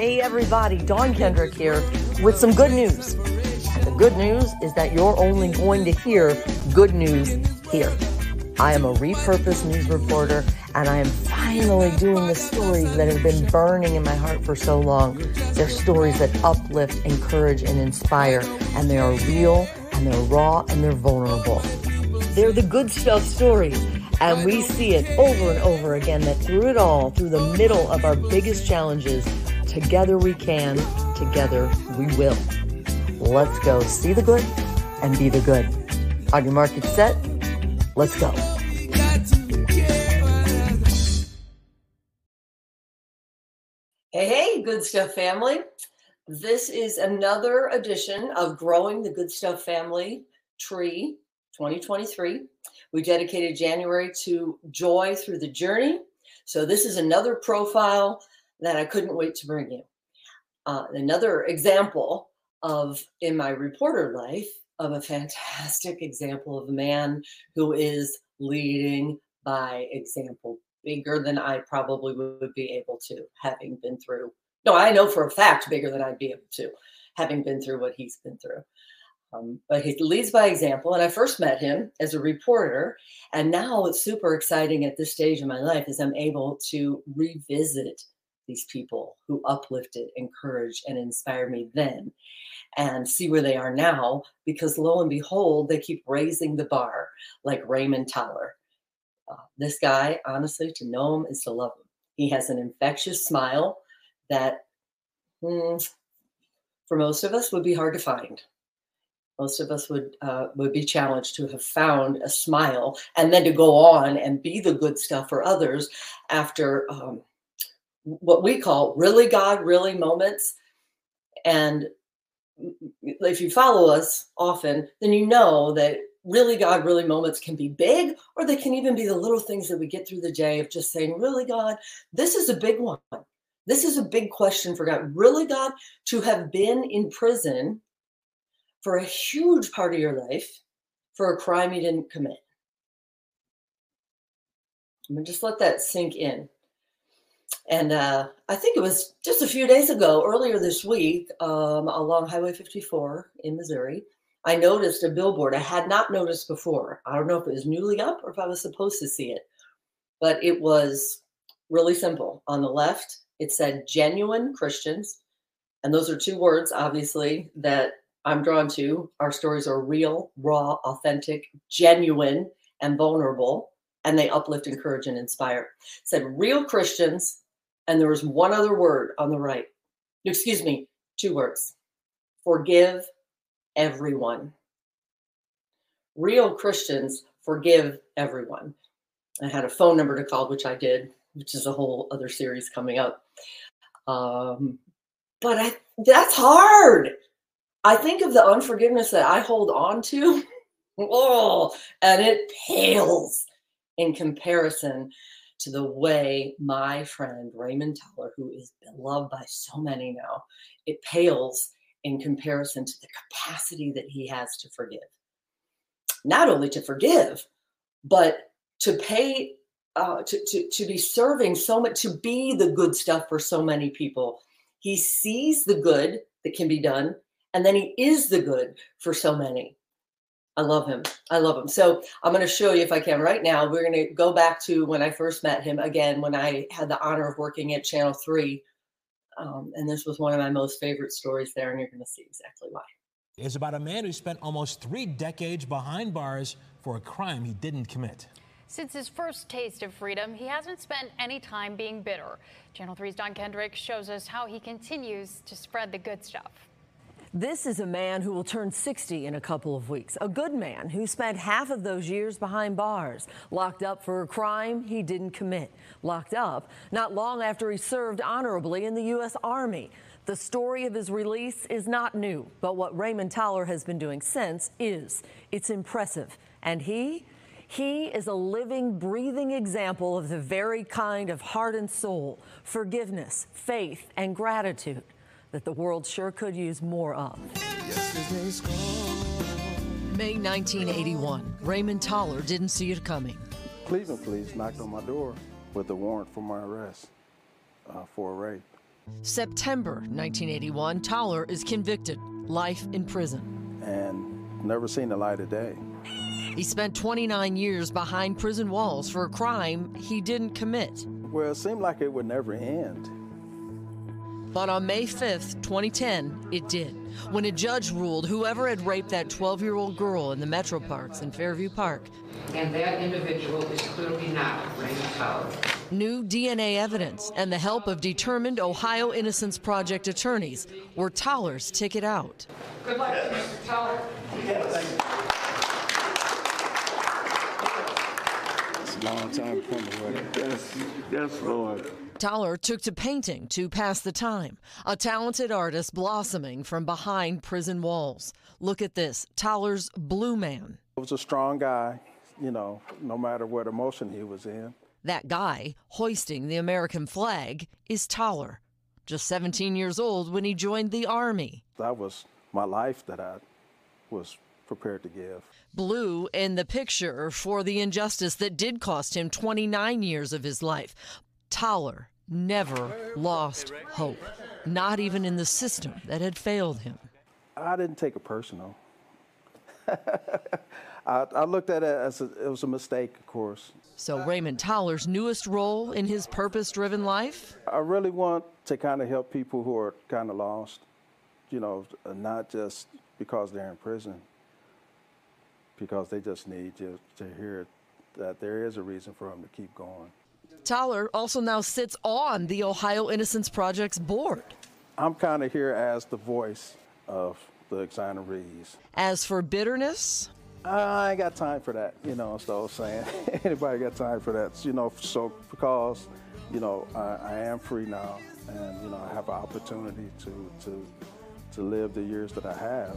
Hey everybody, Dawn Kendrick here with some good news. The good news is that you're only going to hear good news here. I am a repurposed news reporter and I am finally doing the stories that have been burning in my heart for so long. They're stories that uplift, encourage, and inspire, and they are real and they're raw and they're vulnerable. They're the good stuff stories. And we see it over and over again that through it all, through the middle of our biggest challenges, together we can, together we will. Let's go see the good and be the good. On your market set, let's go. Hey, hey, good stuff family. This is another edition of Growing the Good Stuff Family Tree 2023. We dedicated January to joy through the journey. So, this is another profile that I couldn't wait to bring you. Uh, another example of, in my reporter life, of a fantastic example of a man who is leading by example, bigger than I probably would be able to, having been through. No, I know for a fact bigger than I'd be able to, having been through what he's been through. Um, but he leads by example. And I first met him as a reporter. And now it's super exciting at this stage in my life as I'm able to revisit these people who uplifted, encouraged, and inspired me then and see where they are now because lo and behold, they keep raising the bar like Raymond Towler. Uh, this guy, honestly, to know him is to love him. He has an infectious smile that, hmm, for most of us, would be hard to find most of us would uh, would be challenged to have found a smile and then to go on and be the good stuff for others after um, what we call really God, really moments. And if you follow us often, then you know that really God, really moments can be big, or they can even be the little things that we get through the day of just saying, really God, this is a big one. This is a big question for God. Really, God, to have been in prison for a huge part of your life for a crime you didn't commit. I'm mean, just let that sink in. And uh, I think it was just a few days ago, earlier this week, um, along Highway 54 in Missouri, I noticed a billboard I had not noticed before. I don't know if it was newly up or if I was supposed to see it, but it was really simple. On the left, it said genuine Christians. And those are two words, obviously, that I'm drawn to. Our stories are real, raw, authentic, genuine, and vulnerable, and they uplift, encourage, and inspire. It said real Christians, and there was one other word on the right. Excuse me, two words. Forgive everyone. Real Christians forgive everyone. I had a phone number to call, which I did, which is a whole other series coming up. Um, but I, that's hard. I think of the unforgiveness that I hold on to, oh, and it pales in comparison to the way my friend Raymond Towler, who is beloved by so many now, it pales in comparison to the capacity that he has to forgive. Not only to forgive, but to pay, uh, to, to, to be serving so much, to be the good stuff for so many people. He sees the good that can be done and then he is the good for so many. I love him. I love him. So I'm going to show you if I can right now. We're going to go back to when I first met him again, when I had the honor of working at Channel 3. Um, and this was one of my most favorite stories there, and you're going to see exactly why. It's about a man who spent almost three decades behind bars for a crime he didn't commit. Since his first taste of freedom, he hasn't spent any time being bitter. Channel 3's Dawn Kendrick shows us how he continues to spread the good stuff. This is a man who will turn 60 in a couple of weeks. A good man who spent half of those years behind bars, locked up for a crime he didn't commit. Locked up not long after he served honorably in the U.S. Army. The story of his release is not new, but what Raymond Towler has been doing since is. It's impressive. And he? He is a living, breathing example of the very kind of heart and soul, forgiveness, faith, and gratitude that the world sure could use more of. May 1981. Raymond Towler didn't see it coming. Cleveland police knocked on my door with a warrant for my arrest uh, for a rape. September 1981, Towler is convicted, life in prison. And never seen the light of day. He spent 29 years behind prison walls for a crime he didn't commit. Well, it seemed like it would never end. But on May 5th, 2010, it did, when a judge ruled whoever had raped that 12 year old girl in the Metro Parks in Fairview Park. And that individual is clearly not Raymond Towler. New DNA evidence and the help of determined Ohio Innocence Project attorneys were Towler's ticket out. Good luck, Mr. Towler. It's a long time coming. Yes, yes, Lord. Towler took to painting to pass the time, a talented artist blossoming from behind prison walls. Look at this Towler's Blue Man. He was a strong guy, you know, no matter what emotion he was in. That guy hoisting the American flag is Towler, just 17 years old when he joined the Army. That was my life that I was prepared to give. Blue in the picture for the injustice that did cost him 29 years of his life. Towler never lost hope, not even in the system that had failed him. I didn't take it personal. I, I, looked at it as a, it was a mistake, of course. So, Raymond Towler's newest role in his purpose driven life? I really want to kind of help people who are kind of lost, you know, uh, not just because they're in prison, because they just need to, to hear that there is a reason for them to keep going. Towler also now sits on the Ohio Innocence Project's board. I'm kind of here as the voice of the exonerees. As for bitterness, I ain't got time for that, you know, so I was saying. Anybody got time for that? You know, so because, you know, I, I am free now and, you know, I have an opportunity to, to, to live the years that I have.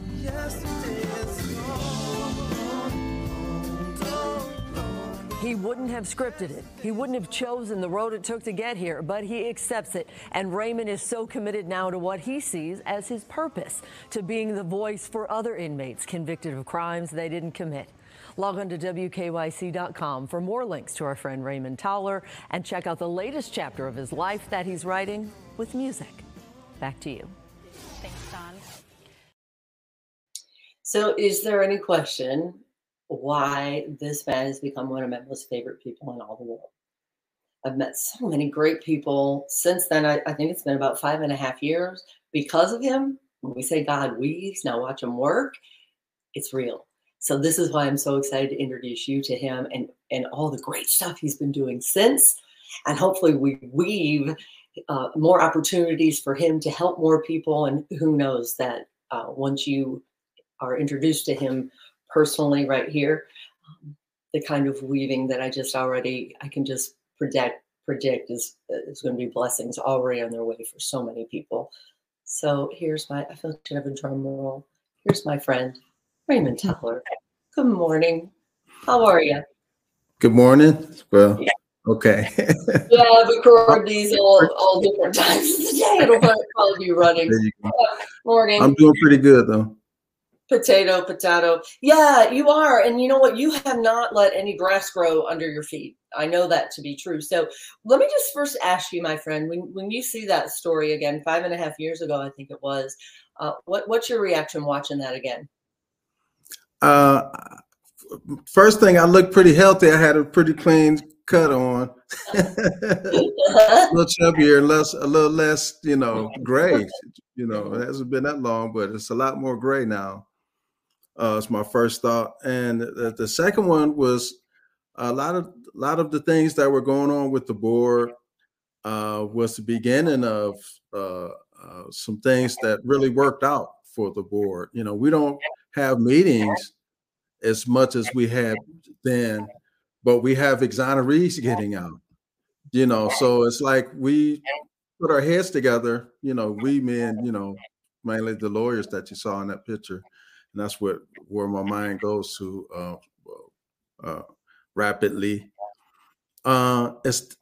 He wouldn't have scripted it. He wouldn't have chosen the road it took to get here, but he accepts it. And Raymond is so committed now to what he sees as his purpose, to being the voice for other inmates convicted of crimes they didn't commit. Log on to WKYC.com for more links to our friend Raymond Towler and check out the latest chapter of his life that he's writing with music. Back to you. Thanks, Dawn. So, is there any question why this man has become one of my most favorite people in all the world. I've met so many great people since then. I, I, think it's been about five and a half years because of him. When we say God weaves, now watch him work, it's real. So this is why I'm so excited to introduce you to him and, and all the great stuff he's been doing since. And hopefully we weave uh, more opportunities for him to help more people. And who knows that uh, once you are introduced to him personally right here um, the kind of weaving that i just already i can just predict predict is is going to be blessings already on their way for so many people so here's my i feel like I should have a drum roll here's my friend raymond Towler. good morning how are you good morning well yeah. Okay. yeah, we record these all, all different times of the day. It'll probably be running. Morning. I'm doing pretty good though. Potato, potato. Yeah, you are. And you know what? You have not let any grass grow under your feet. I know that to be true. So let me just first ask you, my friend, when, when you see that story again, five and a half years ago, I think it was, uh, what, what's your reaction watching that again? Uh, first thing, I looked pretty healthy. I had a pretty clean cut on, a little chubbier, less, a little less, you know, gray. You know, it hasn't been that long, but it's a lot more gray now. Uh, it's my first thought, and the, the, second one was a lot of a lot of the things that were going on with the board uh, was the beginning of uh, uh, some things that really worked out for the board. You know, we don't have meetings as much as we had then, but we have exonerees getting out. You know, so it's like we put our heads together. You know, we men, you know, mainly the lawyers that you saw in that picture and that's what where my mind goes to uh, uh, rapidly. Uh,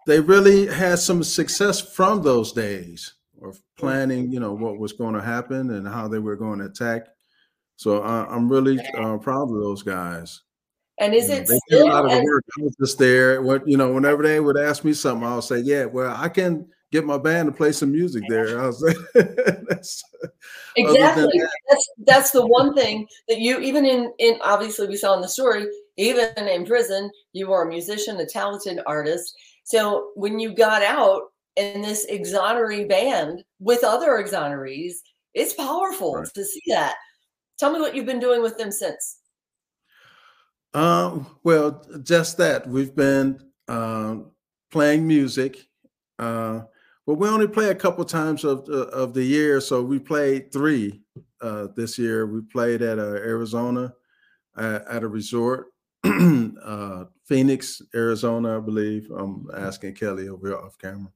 they really had some success from those days of planning, you know, what was going to happen and how they were going to attack. So I'm really uh, proud of those guys. And is you it know, still? a lot of the work. I was just there. What you know, whenever they would ask me something, I'll say, "Yeah, well, I can get my band to play some music there. I was like, that's, exactly. That, that's that's the one thing that you even in in obviously we saw in the story, even in prison, you were a musician, a talented artist. So when you got out in this exoneree band with other exonerees, it's powerful right. to see that. Tell me what you've been doing with them since. Um, well, just that we've been um, playing music. Uh, but we only play a couple times of uh, of the year, so we played three uh, this year. We played at uh, Arizona at, at, a resort, uh, Phoenix, Arizona, I believe. I'm asking Kelly over here off camera.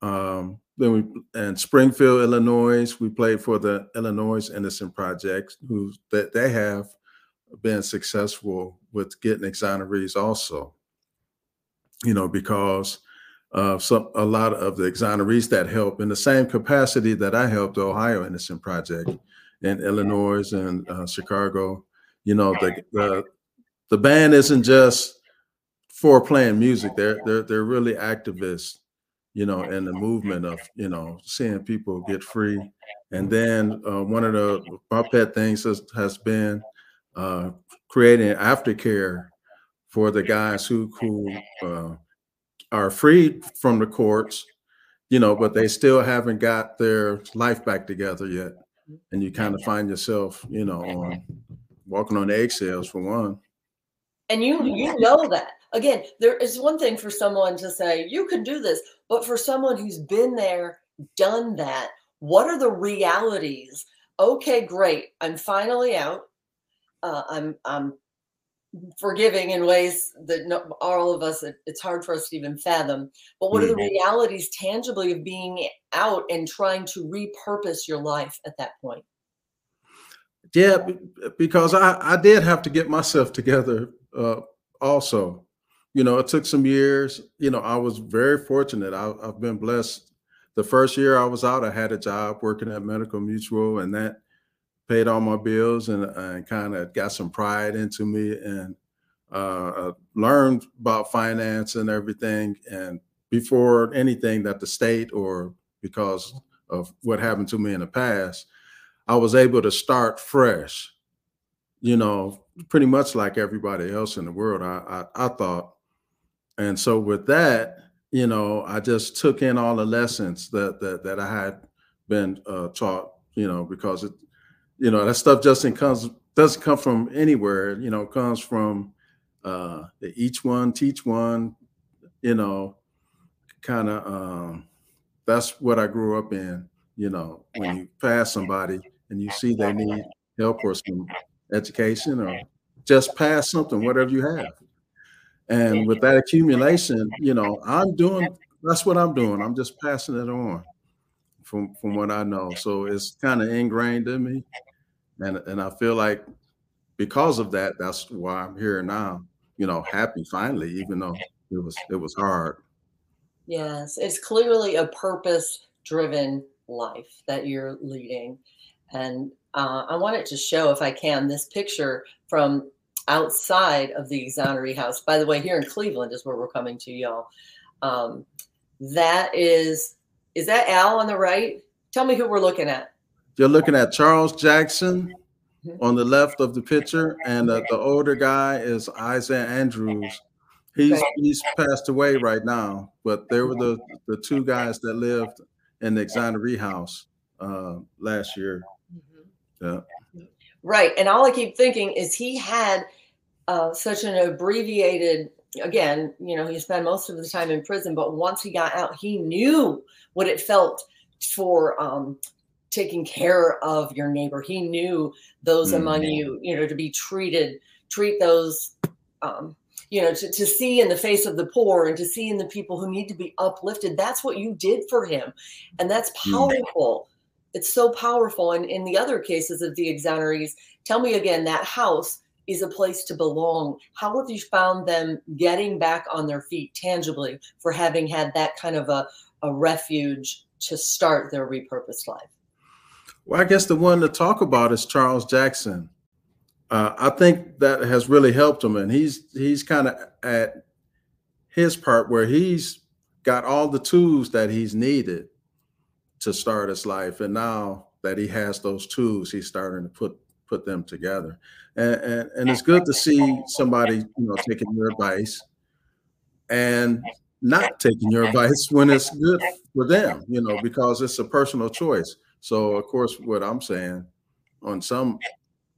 Um, then we and Springfield, Illinois. We played for the Illinois Innocent Project, who that they have been successful with getting exonerees also. You know, because uh, some a lot of the exonerees that help in the same capacity that I helped the Ohio Innocent Project in Illinois and uh, Chicago. You know, the, the the band isn't just for playing music; they're they're they're really activists. You know, in the movement of you know seeing people get free. And then uh, one of the my pet things has, has been uh, creating aftercare for the guys who who uh, are freed from the courts, you know, but they still haven't got their life back together yet. And you kind of find yourself, you know, on walking on eggshells for one. And you you know that. Again, there is one thing for someone to say, you can do this, but for someone who's been there, done that, what are the realities? Okay, great. I'm finally out. Uh, I'm I'm forgiving in ways that no, all of us it, it's hard for us to even fathom. But what mm-hmm. are the mm-hmm. realities tangibly of being out and trying to repurpose your life at that point? Yeah because i i did have to get myself together uh also. You know it took some years. You know i was very fortunate. I, i've been blessed. The first year i was out i had a job working at medical mutual and that paid all my bills and, and kind of got some pride into me and uh, uh, learned about finance and everything. And before anything that the state or because of what happened to me in the past, I was able to start fresh, you know, pretty much like everybody else in the world, I, I, I thought. And so with that, you know, I just took in all the lessons that that, that I had been uh, taught, you know, because it, you know that stuff just comes doesn't come from anywhere you know comes from uh the each one teach one you know kind of um that's what i grew up in you know when you pass somebody and you see they need help or some education or just pass something whatever you have. And with that accumulation you know i'm doing that's what i'm doing. I'm just passing it on from from what i know. So it's kind of ingrained in me and and I feel like because of that, that's why I'm here now. You know, happy finally, even though it was it was hard. Yes, it's clearly a purpose-driven life that you're leading, and uh, I wanted to show, if I can, this picture from outside of the Exoneree House. By the way, here in Cleveland is where we're coming to, y'all. Um, that is, is that Al on the right? Tell me who we're looking at. You're looking at Charles Jackson on the left of the picture, and uh, the older guy is Isaiah Andrews. He's he's passed away right now, but they were the the two guys that lived in the Exoneree house uh, last year. Mm-hmm. Yeah. Right, and all I keep thinking is he had uh, such an abbreviated. Again, you know, he spent most of the time in prison, but once he got out, he knew what it felt for um, taking care of your neighbor. He knew those mm-hmm. among you, you know, to be treated, treat those, um, you know, to, to see in the face of the poor and to see in the people who need to be uplifted. That's what you did for him. And that's mm. powerful. Mm-hmm. It's so powerful. And in the other cases of the exonerees, tell me again, that house is a place to belong. How have you found them getting back on their feet tangibly for having had that kind of a, a refuge to start their repurposed life? Well, I guess the one to talk about is Charles Jackson. Uh, I think that has really helped him, and he's he's kind of at his part where he's got all the tools that he's needed to start his life. And now that he has those tools, he's starting to put put them together. And, and, and it's good to see somebody, you know, taking your advice and not taking your advice when it's good for them, you know, because it's a personal choice. So of course, what I'm saying on some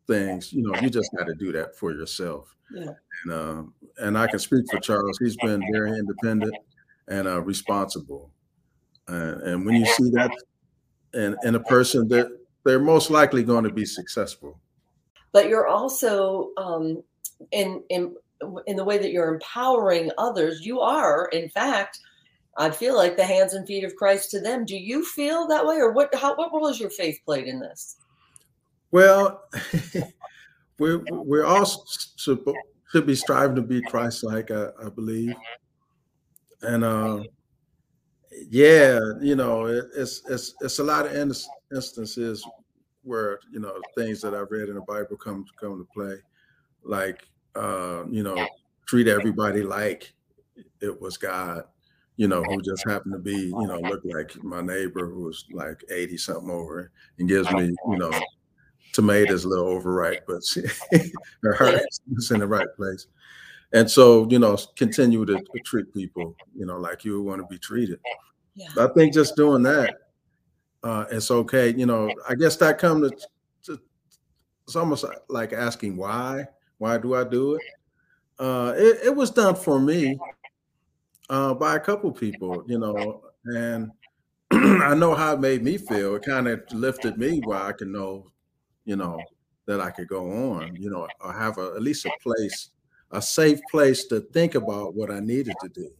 things, you know, you just got to do that for yourself. Yeah. And uh, and I can speak for Charles. He's been very independent and uh, responsible. Uh, and when you see that in, in a person, that they're most likely going to be successful. But you're also um, in in in the way that you're empowering others. You are, in fact, I feel like the hands and feet of Christ to them. Do you feel that way, or what? How, what role has your faith played in this? Well, we're we're all should, should be striving to be Christ-like, I, I believe, and uh, yeah, you know, it, it's it's it's a lot of instances where you know things that I've read in the Bible come come to play, like uh, you know, treat everybody like it was God, you know, who just happened to be, you know, look like my neighbor who was like 80 something over and gives me, you know, tomatoes a little overripe, but she, her heart is in the right place. And so, you know, continue to, to treat people, you know, like you want to be treated. Yeah. I think just doing that, uh, it's okay. You know, I guess that comes to, to, it's almost like asking why. Why do I do it? Uh, it, it was done for me uh, by a couple people, you know, and I know how it made me feel. It kind of lifted me where I can know you know, that I could go on, you know, or have a, at least a place, a safe place to think about what I needed to do.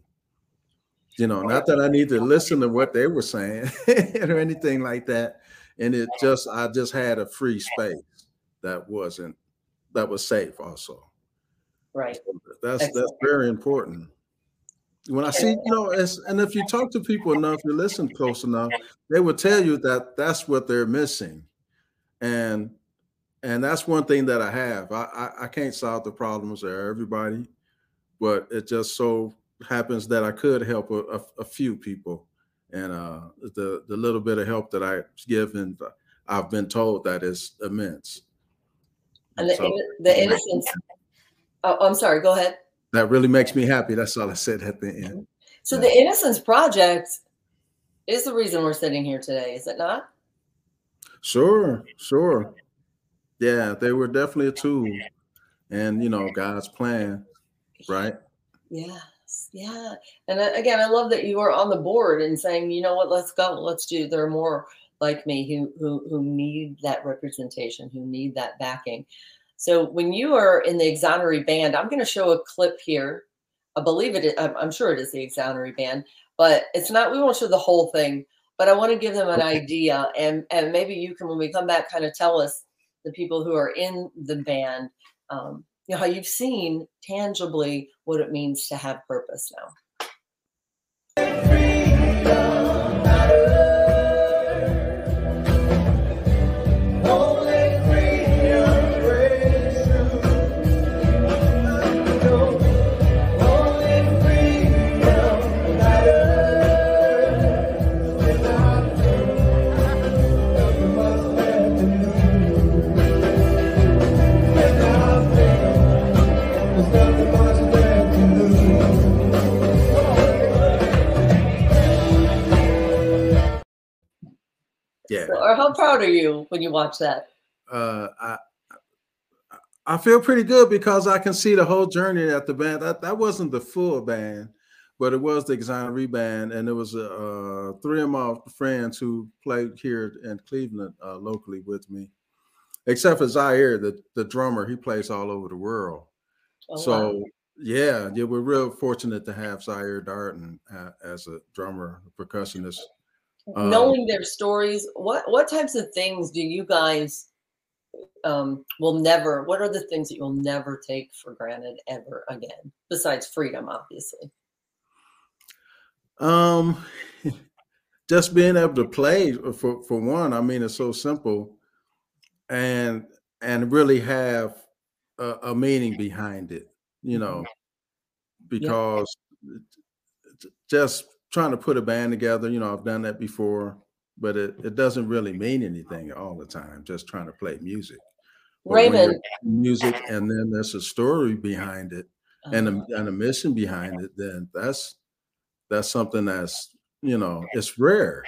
You know, not that I need to listen to what they were saying or anything like that. And it just, I just had a free space that wasn't, that was safe also. Right. That's, that's very important. When I see, you know, and if you talk to people enough, you listen close enough, they will tell you that that's what they're missing and and that's one thing that I have. I, I, I can't solve the problems of everybody, but it just so happens that I could help a, a, a few people, and uh, the the little bit of help that I give, and I've been told that is immense. And the, so, the innocence. Oh, I'm sorry. Go ahead. That really makes me happy. That's all I said at the end. So yeah. the Innocence Project is the reason we're sitting here today, is it not? Sure, sure. Yeah, they were definitely a tool and you know, God's plan, right? Yes, yeah. And uh, again, I love that you are on the board and saying, you know what, let's go, let's do. There are more like me who who who need that representation, who need that backing. So when you are in the Exoneree band, I'm going to show a clip here. I believe it. Is, I'm sure it is the Exoneree band, but it's not. We won't show the whole thing but I want to give them an idea. And, and maybe you can, when we come back, kind of tell us the people who are in the band, um, you know, how you've seen tangibly what it means to have purpose now. Proud are you when you watch that? Uh, I I feel pretty good because I can see the whole journey at the band. That that wasn't the full band, but it was the Exoneree band, and it was uh, three of my friends who played here in Cleveland uh, locally with me, except for Zaire, the the drummer. He plays all over the world. Oh, so wow. yeah, yeah, we're real fortunate to have Zaire Darton uh, as a drummer, percussionist um, knowing their stories what what types of things do you guys um, will never what are the things that you'll never take for granted ever again besides freedom obviously um just being able to play for for one i mean it's so simple and and really have a, a meaning behind it you know because yeah. just trying to put a band together. You know, I've done that before, but it, it doesn't really mean anything all the time. Just trying to play music. But Raymond, music, and then there's a story behind it and a, uh-huh. and a mission behind it. Then that's that's something that's you know it's rare.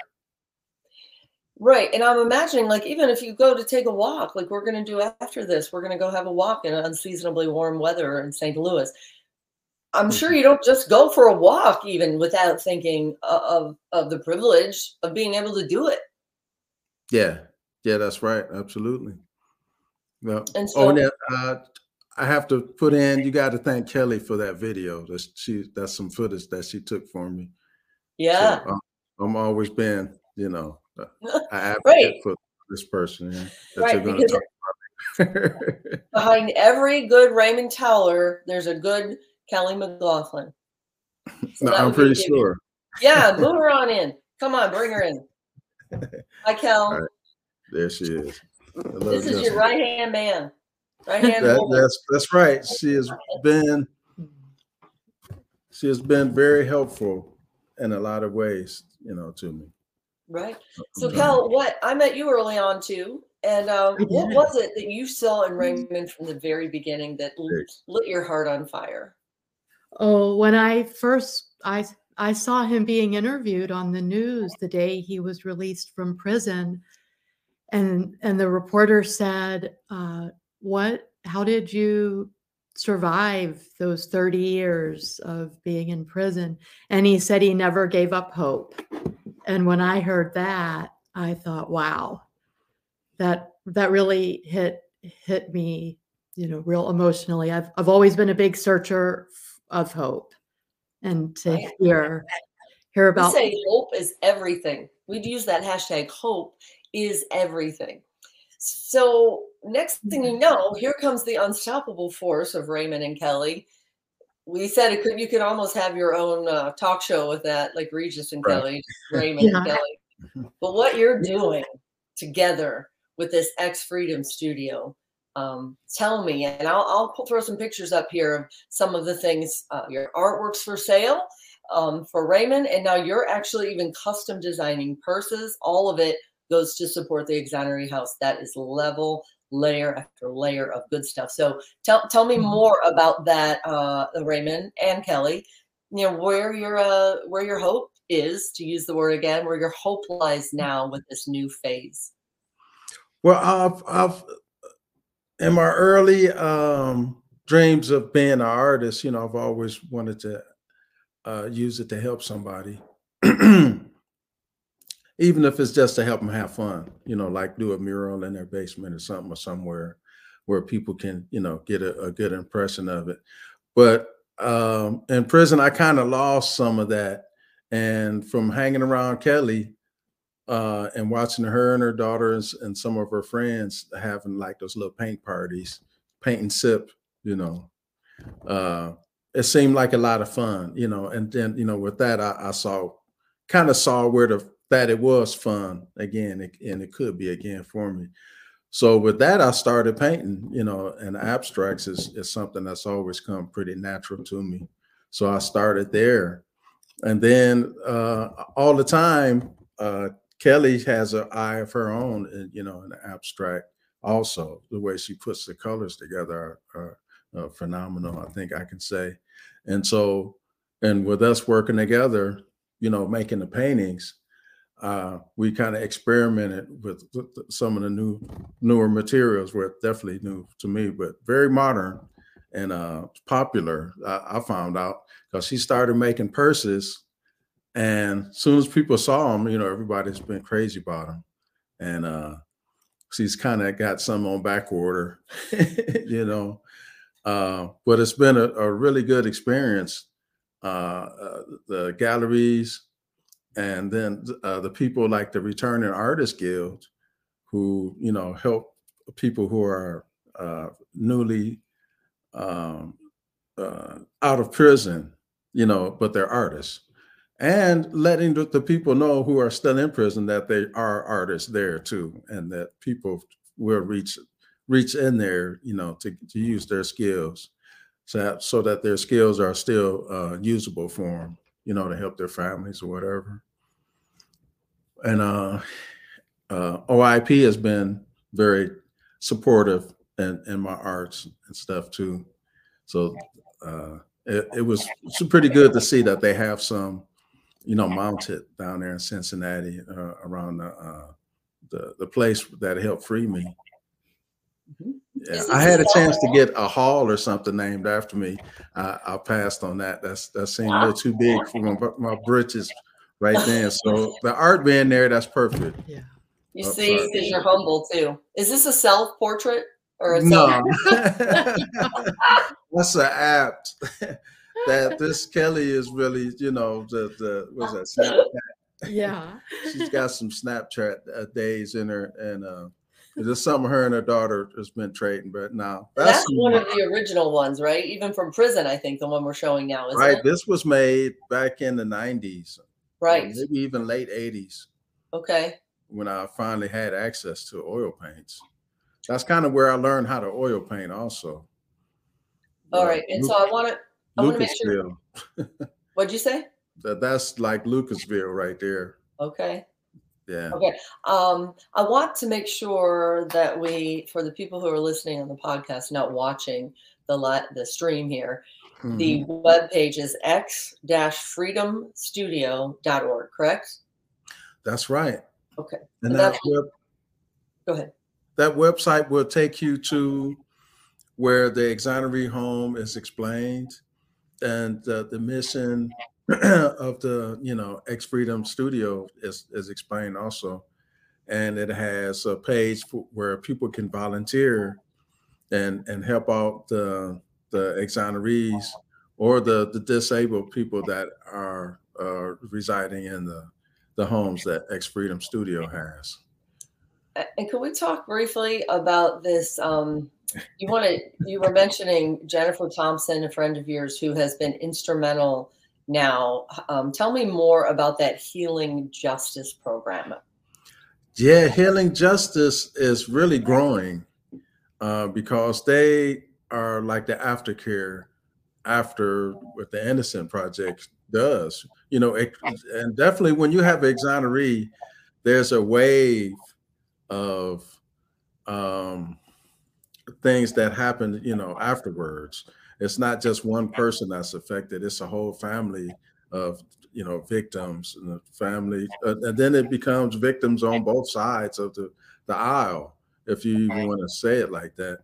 right. And I'm imagining, like, even if you go to take a walk, like we're going to do after this, we're going to go have a walk in unseasonably warm weather in St. Louis. I'm sure you don't just go for a walk even without thinking of of the privilege of being able to do it. Yeah, yeah, that's right. Absolutely. Well, And oh, so- yeah, uh, I have to put in. You got to thank Kelly for that video. That's she. That's some footage that she took for me. Yeah. So, um, I'm always been, you know, I advocate Right. for this person. Yeah, that Right, you're gonna because- talk about. Behind every good Raymond Towler, there's a good Kelly McLaughlin. So no, I'm pretty a sure. Yeah, move her on in. Come on, bring her in. Hi, Kel. All right. There she is. Hello, This is your right hand man. Right hand That, that's that's right. She has been she has been very helpful in a lot of ways, you know, to me. Right. So, Mhm. Kel, what I met you early on too, and um, what was it that you saw in Raymond from the very beginning that lit your heart on fire? Oh, when I first I I saw him being interviewed on the news the day he was released from prison, and and the reporter said, uh, "What? How did you survive those thirty years of being in prison?" And he said he never gave up hope. And when I heard that, I thought, "Wow, that that really hit hit me." You know, real emotionally. I've I've always been a big searcher of hope, and to Right. hear hear We about say hope is everything. We'd use that hashtag hope is everything. So next thing you know, here comes the unstoppable force of Raymond and Kelly. We said it could you could almost have your own uh, talk show with that, like Regis and Right. Kelly, Raymond and Kelly. But what you're doing together with this X Freedom Studio, um, tell me, and I'll, I'll throw some pictures up here of some of the things. Uh, your artworks for sale um, for Raymond, and now you're actually even custom designing purses. All of it goes to support the Exoneree House. That is level layer after layer of good stuff. So tell tell me more about that, uh, Raymond and Kelly. You know where your uh, where your hope is, to use the word again, where your hope lies now with this new phase. Well, I've, I've in my early um, dreams of being an artist, you know, I've always wanted to uh, use it to help somebody, even if it's just to help them have fun. You know, like do a mural in their basement or something or somewhere where people can, you know, get a, a good impression of it. But um, in prison, I kind of lost some of that, and from hanging around Kelly, uh, and watching her and her daughters and some of her friends having like those little paint parties, paint and sip, you know. Uh, it seemed like a lot of fun, you know. And then, you know, with that, I, I saw, kind of saw where the that it was fun again, it, and it could be again for me. So with that, I started painting, you know, and abstracts is, is something that's always come pretty natural to me. So I started there. And then uh, all the time, uh, Kelly has an eye of her own, in, you know, in the abstract. Also, the way she puts the colors together are, are uh, phenomenal. I think I can say, and so, and with us working together, you know, making the paintings, uh, we kind of experimented with, with some of the new, newer materials. Were definitely new to me, but very modern and uh, popular. I, I found out because she started making purses and as soon as people saw him, you know, everybody's been crazy about him. And uh she's kind of got some on back order, you know. Uh, but it's been a, a really good experience. Uh, uh, the galleries and then uh, the people like the Returning Artist Guild, who, you know, help people who are uh, newly um, uh, out of prison, you know, but they're artists and letting the, people know who are still in prison that they are artists there too, and that people will reach reach in there, you know, to, to use their skills, so that, so that their skills are still uh, usable for them, you know, to help their families or whatever. And uh, uh, OIP has been very supportive in, in my arts and stuff too. So uh, it, it was pretty good to see that they have some, you know, mounted down there in Cincinnati uh, around the, uh, the the place that helped free me. Yeah, I had a chance to get a hall or something named after me. I, I passed on that. That's that seemed a little too big for my, my britches right then. So the art being there, that's perfect. Yeah. You Oh, see, because you're humble too. Is this a self portrait or a No, self? that's an apt that this Kelly is really, you know, the the was that Snapchat. Yeah. She's got some Snapchat uh, days in her, and uh, there's something her and her daughter has been trading. But now That's one of the original ones, right? Even from prison, I think the one we're showing now is right. This was made back in the '90s, Right. Maybe even late '80s Okay. when I finally had access to oil paints. That's kind of where I learned how to oil paint, also. All Uh. And so I want to. I want to make sure. Lucasville. What'd you say? That that's like Lucasville right there. Okay. Yeah. Okay. Um, I want to make sure that we, for the people who are listening on the podcast, not watching the li- the stream here, the Mhm. web page is x-freedomstudio.org, correct? That's right. Okay. And And that that's- web, Go ahead. that website will take you to where the Exoneree home is explained and uh, the mission of the you know X Freedom Studio is is explained also, and it has a page for, where people can volunteer and and help out the the exonerees or the the disabled people that are uh, residing in the the homes that X Freedom Studio has. And can we talk briefly about this? Um, you want to, you were mentioning Jennifer Thompson, a friend of yours who has been instrumental now. Um, tell me more about that Healing Justice program. Yeah, Healing Justice is really growing uh, because they are like the aftercare after what the Innocent Project does. You know, it, and definitely when you have exoneree, there's a wave of um, things that happen, you know, afterwards. It's not just one person that's affected; it's a whole family of you know victims and the family, uh, and then it becomes victims on both sides of the the aisle, if you even want to say it like that.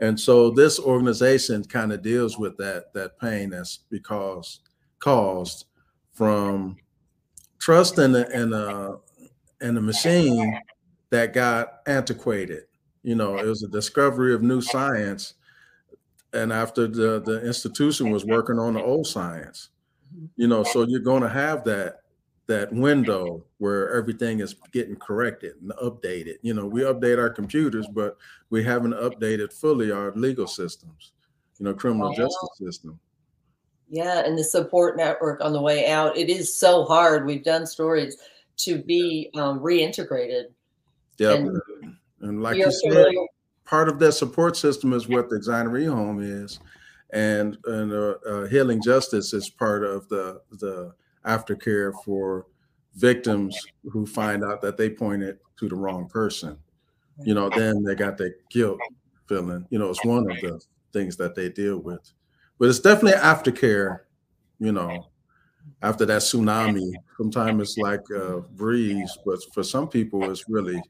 And so this organization kind of deals with that that pain that's because caused from trust in the in a in a machine that got antiquated. You know, it was a discovery of new science, and after the the institution was working on the old science, you know, so you're going to have that that window where everything is getting corrected and updated. You know, we update our computers, but we haven't updated fully our legal systems. You know, criminal Wow. justice system. Yeah, and the support network on the way out. It is so hard. We've done stories to be um, reintegrated. Yeah, And and, like you said, familiar- part of that support system is what the Exoneree Home is, and and uh, uh, Healing Justice is part of the the aftercare for victims who find out that they pointed to the wrong person. You know, then they got that guilt feeling. You know, it's one of the things that they deal with, but it's definitely aftercare. You know, after that tsunami, sometimes it's like a breeze, but for some people, it's really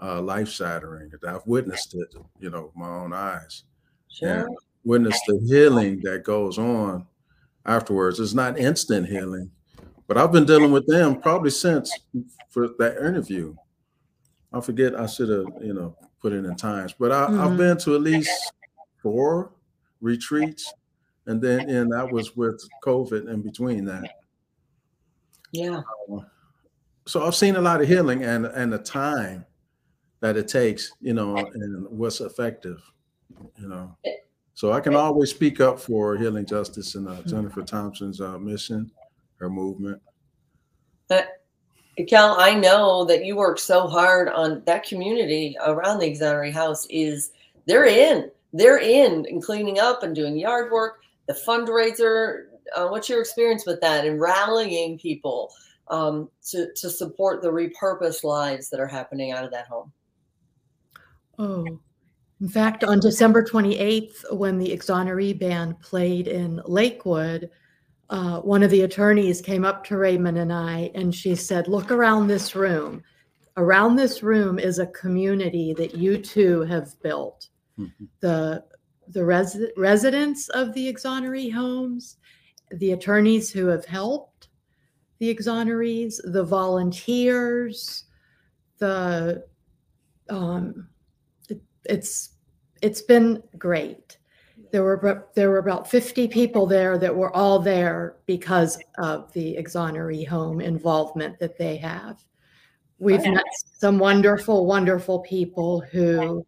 uh, life shattering. I've witnessed it, you know, my own eyes. Sure. And witnessed the healing that goes on afterwards. It's not instant healing, but I've been dealing with them probably since for that interview. I forget, I should have, you know, put it in times, but I, I've Mhm. been to at least four retreats. And then, and that was with COVID in between that. Yeah. so I've seen a lot of healing and and the time that it takes, you know, and what's effective, you know. So I can always speak up for healing justice and uh, Jennifer Thompson's uh, mission, her movement. But Kel, I know that you work so hard on that community around the Exoneree House. Is they're in, they're in and cleaning up and doing yard work. The fundraiser Uh, what's your experience with that and rallying people um, to to support the repurposed lives that are happening out of that home? Oh, in fact, on December 28th, when the Exoneree band played in Lakewood, uh, one of the attorneys came up to Raymond and I, and she said, "Look around this room. Around this room is a community that you two have built. Mhm. The the res- residents of the Exoneree homes, the attorneys who have helped the exonerees, the volunteers, the um, it's it's been great. There were about- there were about 50 people there that were all there because of the exoneree home involvement that they have. We've met some wonderful, wonderful people who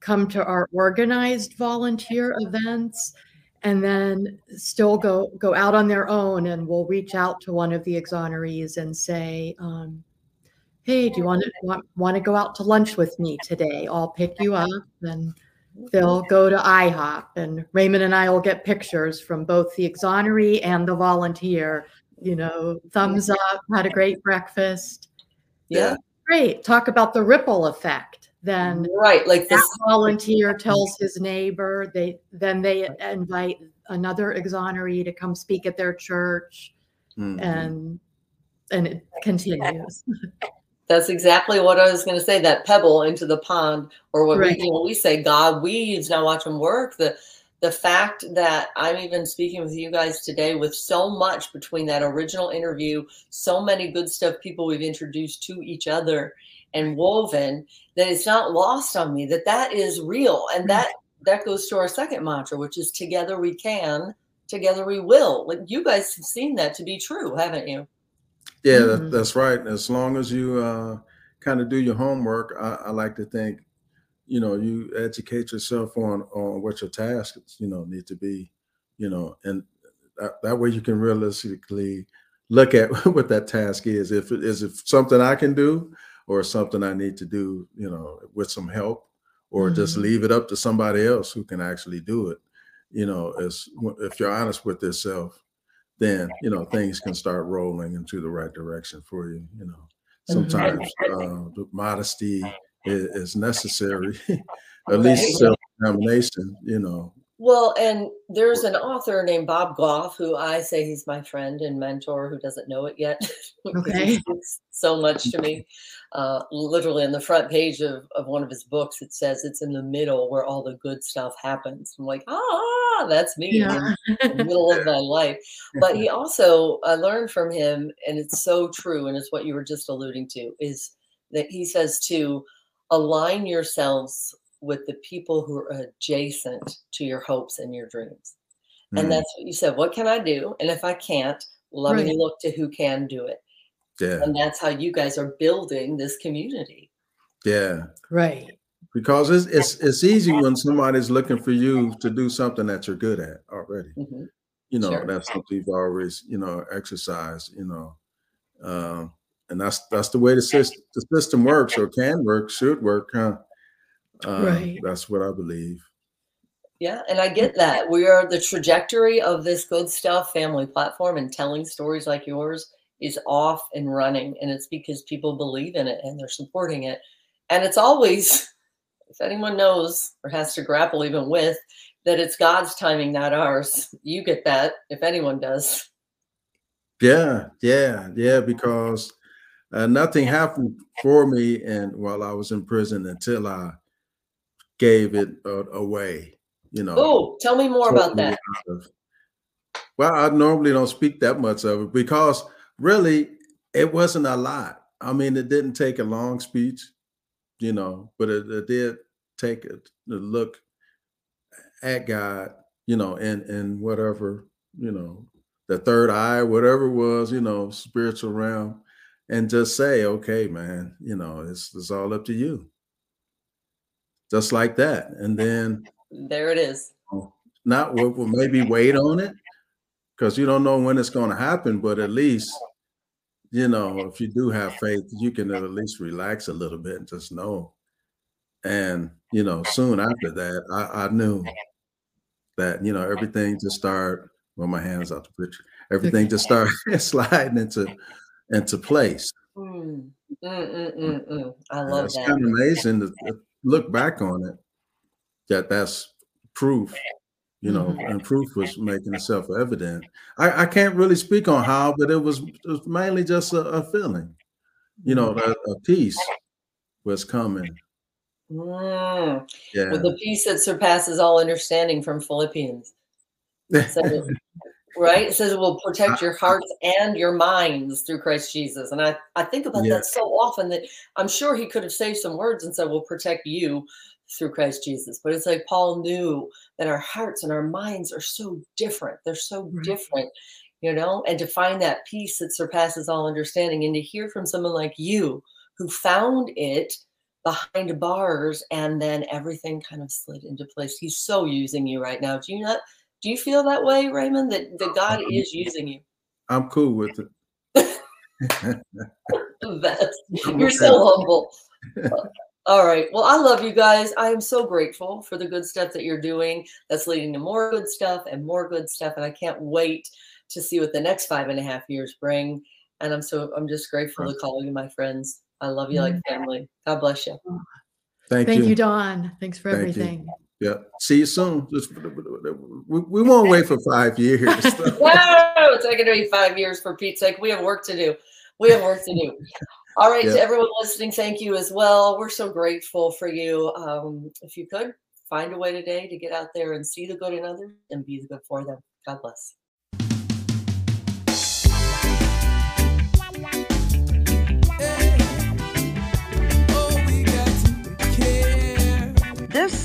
come to our organized volunteer events and then still go go out on their own and will reach out to one of the exonerees and say, um, "Hey, do you want to want, want to go out to lunch with me today? I'll pick you up." And they'll go to IHOP, and Raymond and I will get pictures from both the exoneree and the volunteer. You know, thumbs up, had a great breakfast. Yeah, Great. Talk about the ripple effect. Then right. Like that this. volunteer tells his neighbor. They then they invite another exoneree to come speak at their church, Mhm. and and it continues. That's exactly what I was going to say. That pebble into the pond, or what Right. we, you know, we say, God weaves. Now watch him work. The the fact that I'm even speaking with you guys today with so much between that original interview, so many good stuff, people we've introduced to each other and woven, that it's not lost on me that that is real, and mm. that that goes to our second mantra, which is together we can, together we will. Like you guys have seen that to be true, haven't you? Yeah, Mhm. that, that's right. As long as you uh, kind of do your homework, I, I like to think, you know, you educate yourself on on what your tasks, you know, need to be, you know, and that, that way you can realistically look at what that task is. If it is it something I can do, or something I need to do, you know, with some help, or just Mhm. leave it up to somebody else who can actually do it. You know, as if you're honest with yourself, then you know things can start rolling into the right direction for you. You know, Mhm. sometimes uh, modesty is, is necessary, at least self-examination. You know, Well, and there's an author named Bob Goff who I say he's my friend and mentor who doesn't know it yet. Okay. so much to me. Uh, literally, on the front page of, of one of his books, it says it's in the middle where all the good stuff happens. I'm like, ah, that's me Yeah. in the middle of my life. But he also, I learned from him, and it's so true, and it's what you were just alluding to, is that he says to align yourselves with the people who are adjacent to your hopes and your dreams. And Mm, that's what you said. What can I do? And if I can't, let me look to who can do it. yeah, And that's how you guys are building this community. yeah. Right. Because it's it's it's easy when somebody's looking for you to do something that you're good at already. Mhm. You know, Sure. that's something you've always you know exercised. You know, um, and that's that's the way the system the system works or can work, should work, huh? Uh, Right. That's what I believe. Yeah, and I get that. We are the trajectory of this good stuff family platform and telling stories like yours is off and running. And it's because people believe in it and they're supporting it. And it's always, if anyone knows or has to grapple even with, that it's God's timing, not ours. You get that, if anyone does. Yeah, yeah, yeah. Because uh, nothing happened for me, and while I was in prison until I gave it uh, away. You know. Oh, tell me more about that. of- Well, I normally don't speak that much of it because really it wasn't a lot. I mean, it didn't take a long speech, you know, but it, it did take a, a look at God, you know, and and whatever, you know, the third eye, whatever it was, you know, spiritual realm, and just say, okay, man, you know, it's it's all up to you. Just like that. And then There it is. not what will maybe wait on it because you don't know when it's going to happen but at least you know if you do have faith you can at least relax a little bit and just know and you know soon after that i, I knew that you know everything just started well, my hands out the picture. Everything just started sliding into into place. Mm, mm, mm, mm, mm. I love it's that. kind of amazing look back on it. That that's proof, you know, Mhm. and proof was making itself evident. I, I can't really speak on how, but it was, it was mainly just a, a feeling, you know, a, a peace was coming. Mm, Yeah. With the peace that surpasses all understanding from Philippians. It- right? It says it will protect uh, your uh, hearts and your minds through Christ Jesus. And I, I think about Yeah. that so often that I'm sure he could have saved some words and said, We'll protect you through Christ Jesus. But it's like Paul knew that our hearts and our minds are so different. They're so Right. different, you know, and to find that peace that surpasses all understanding and to hear from someone like you who found it behind bars and then everything kind of slid into place. He's so using you right now. Do you not do you feel that way, Raymond? That, that God Um, is using you? I'm cool with it. The You're so humble. All right. Well, I love you guys. I am so grateful for the good stuff that you're doing. That's leading to more good stuff and more good stuff. And I can't wait to see what the next five and a half years bring. And I'm so I'm just grateful to call you my friends. I love you like family. God bless you. Thank, Thank you. you, Dawn. Thanks for Thank you. Yeah. See you soon. Just we, we won't wait for five years. no, it's not going to be five years for Pete's sake. We have work to do. We have work to do. All right, to everyone listening, thank you as well. We're so grateful for you. Um, if you could find a way today to get out there and see the good in others and be the good for them. God bless.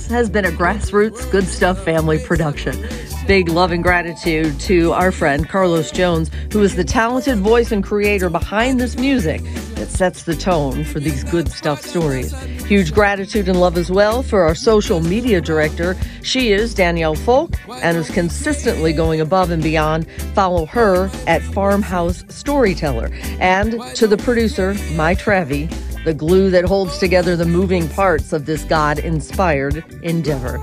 Has been a grassroots Good Stuff family production. Big love and gratitude to our friend Carlos Jones, who is the talented voice and creator behind this music that sets the tone for these good stuff stories. Huge gratitude and love as well for our social media director. She is Danielle Folk and is consistently going above and beyond. Follow her at Farmhouse Storyteller. And to the producer, My Trevi, the glue that holds together the moving parts of this God inspired endeavor.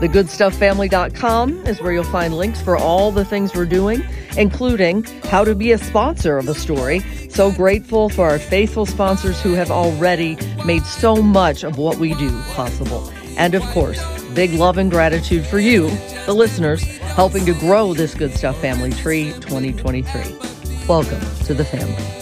TheGoodStuffFamily.com is where you'll find links for all the things we're doing, including how to be a sponsor of a story. So grateful for our faithful sponsors who have already made so much of what we do possible. And of course, big love and gratitude for you, the listeners, helping to grow this Good Stuff Family Tree 2023. Welcome to the family.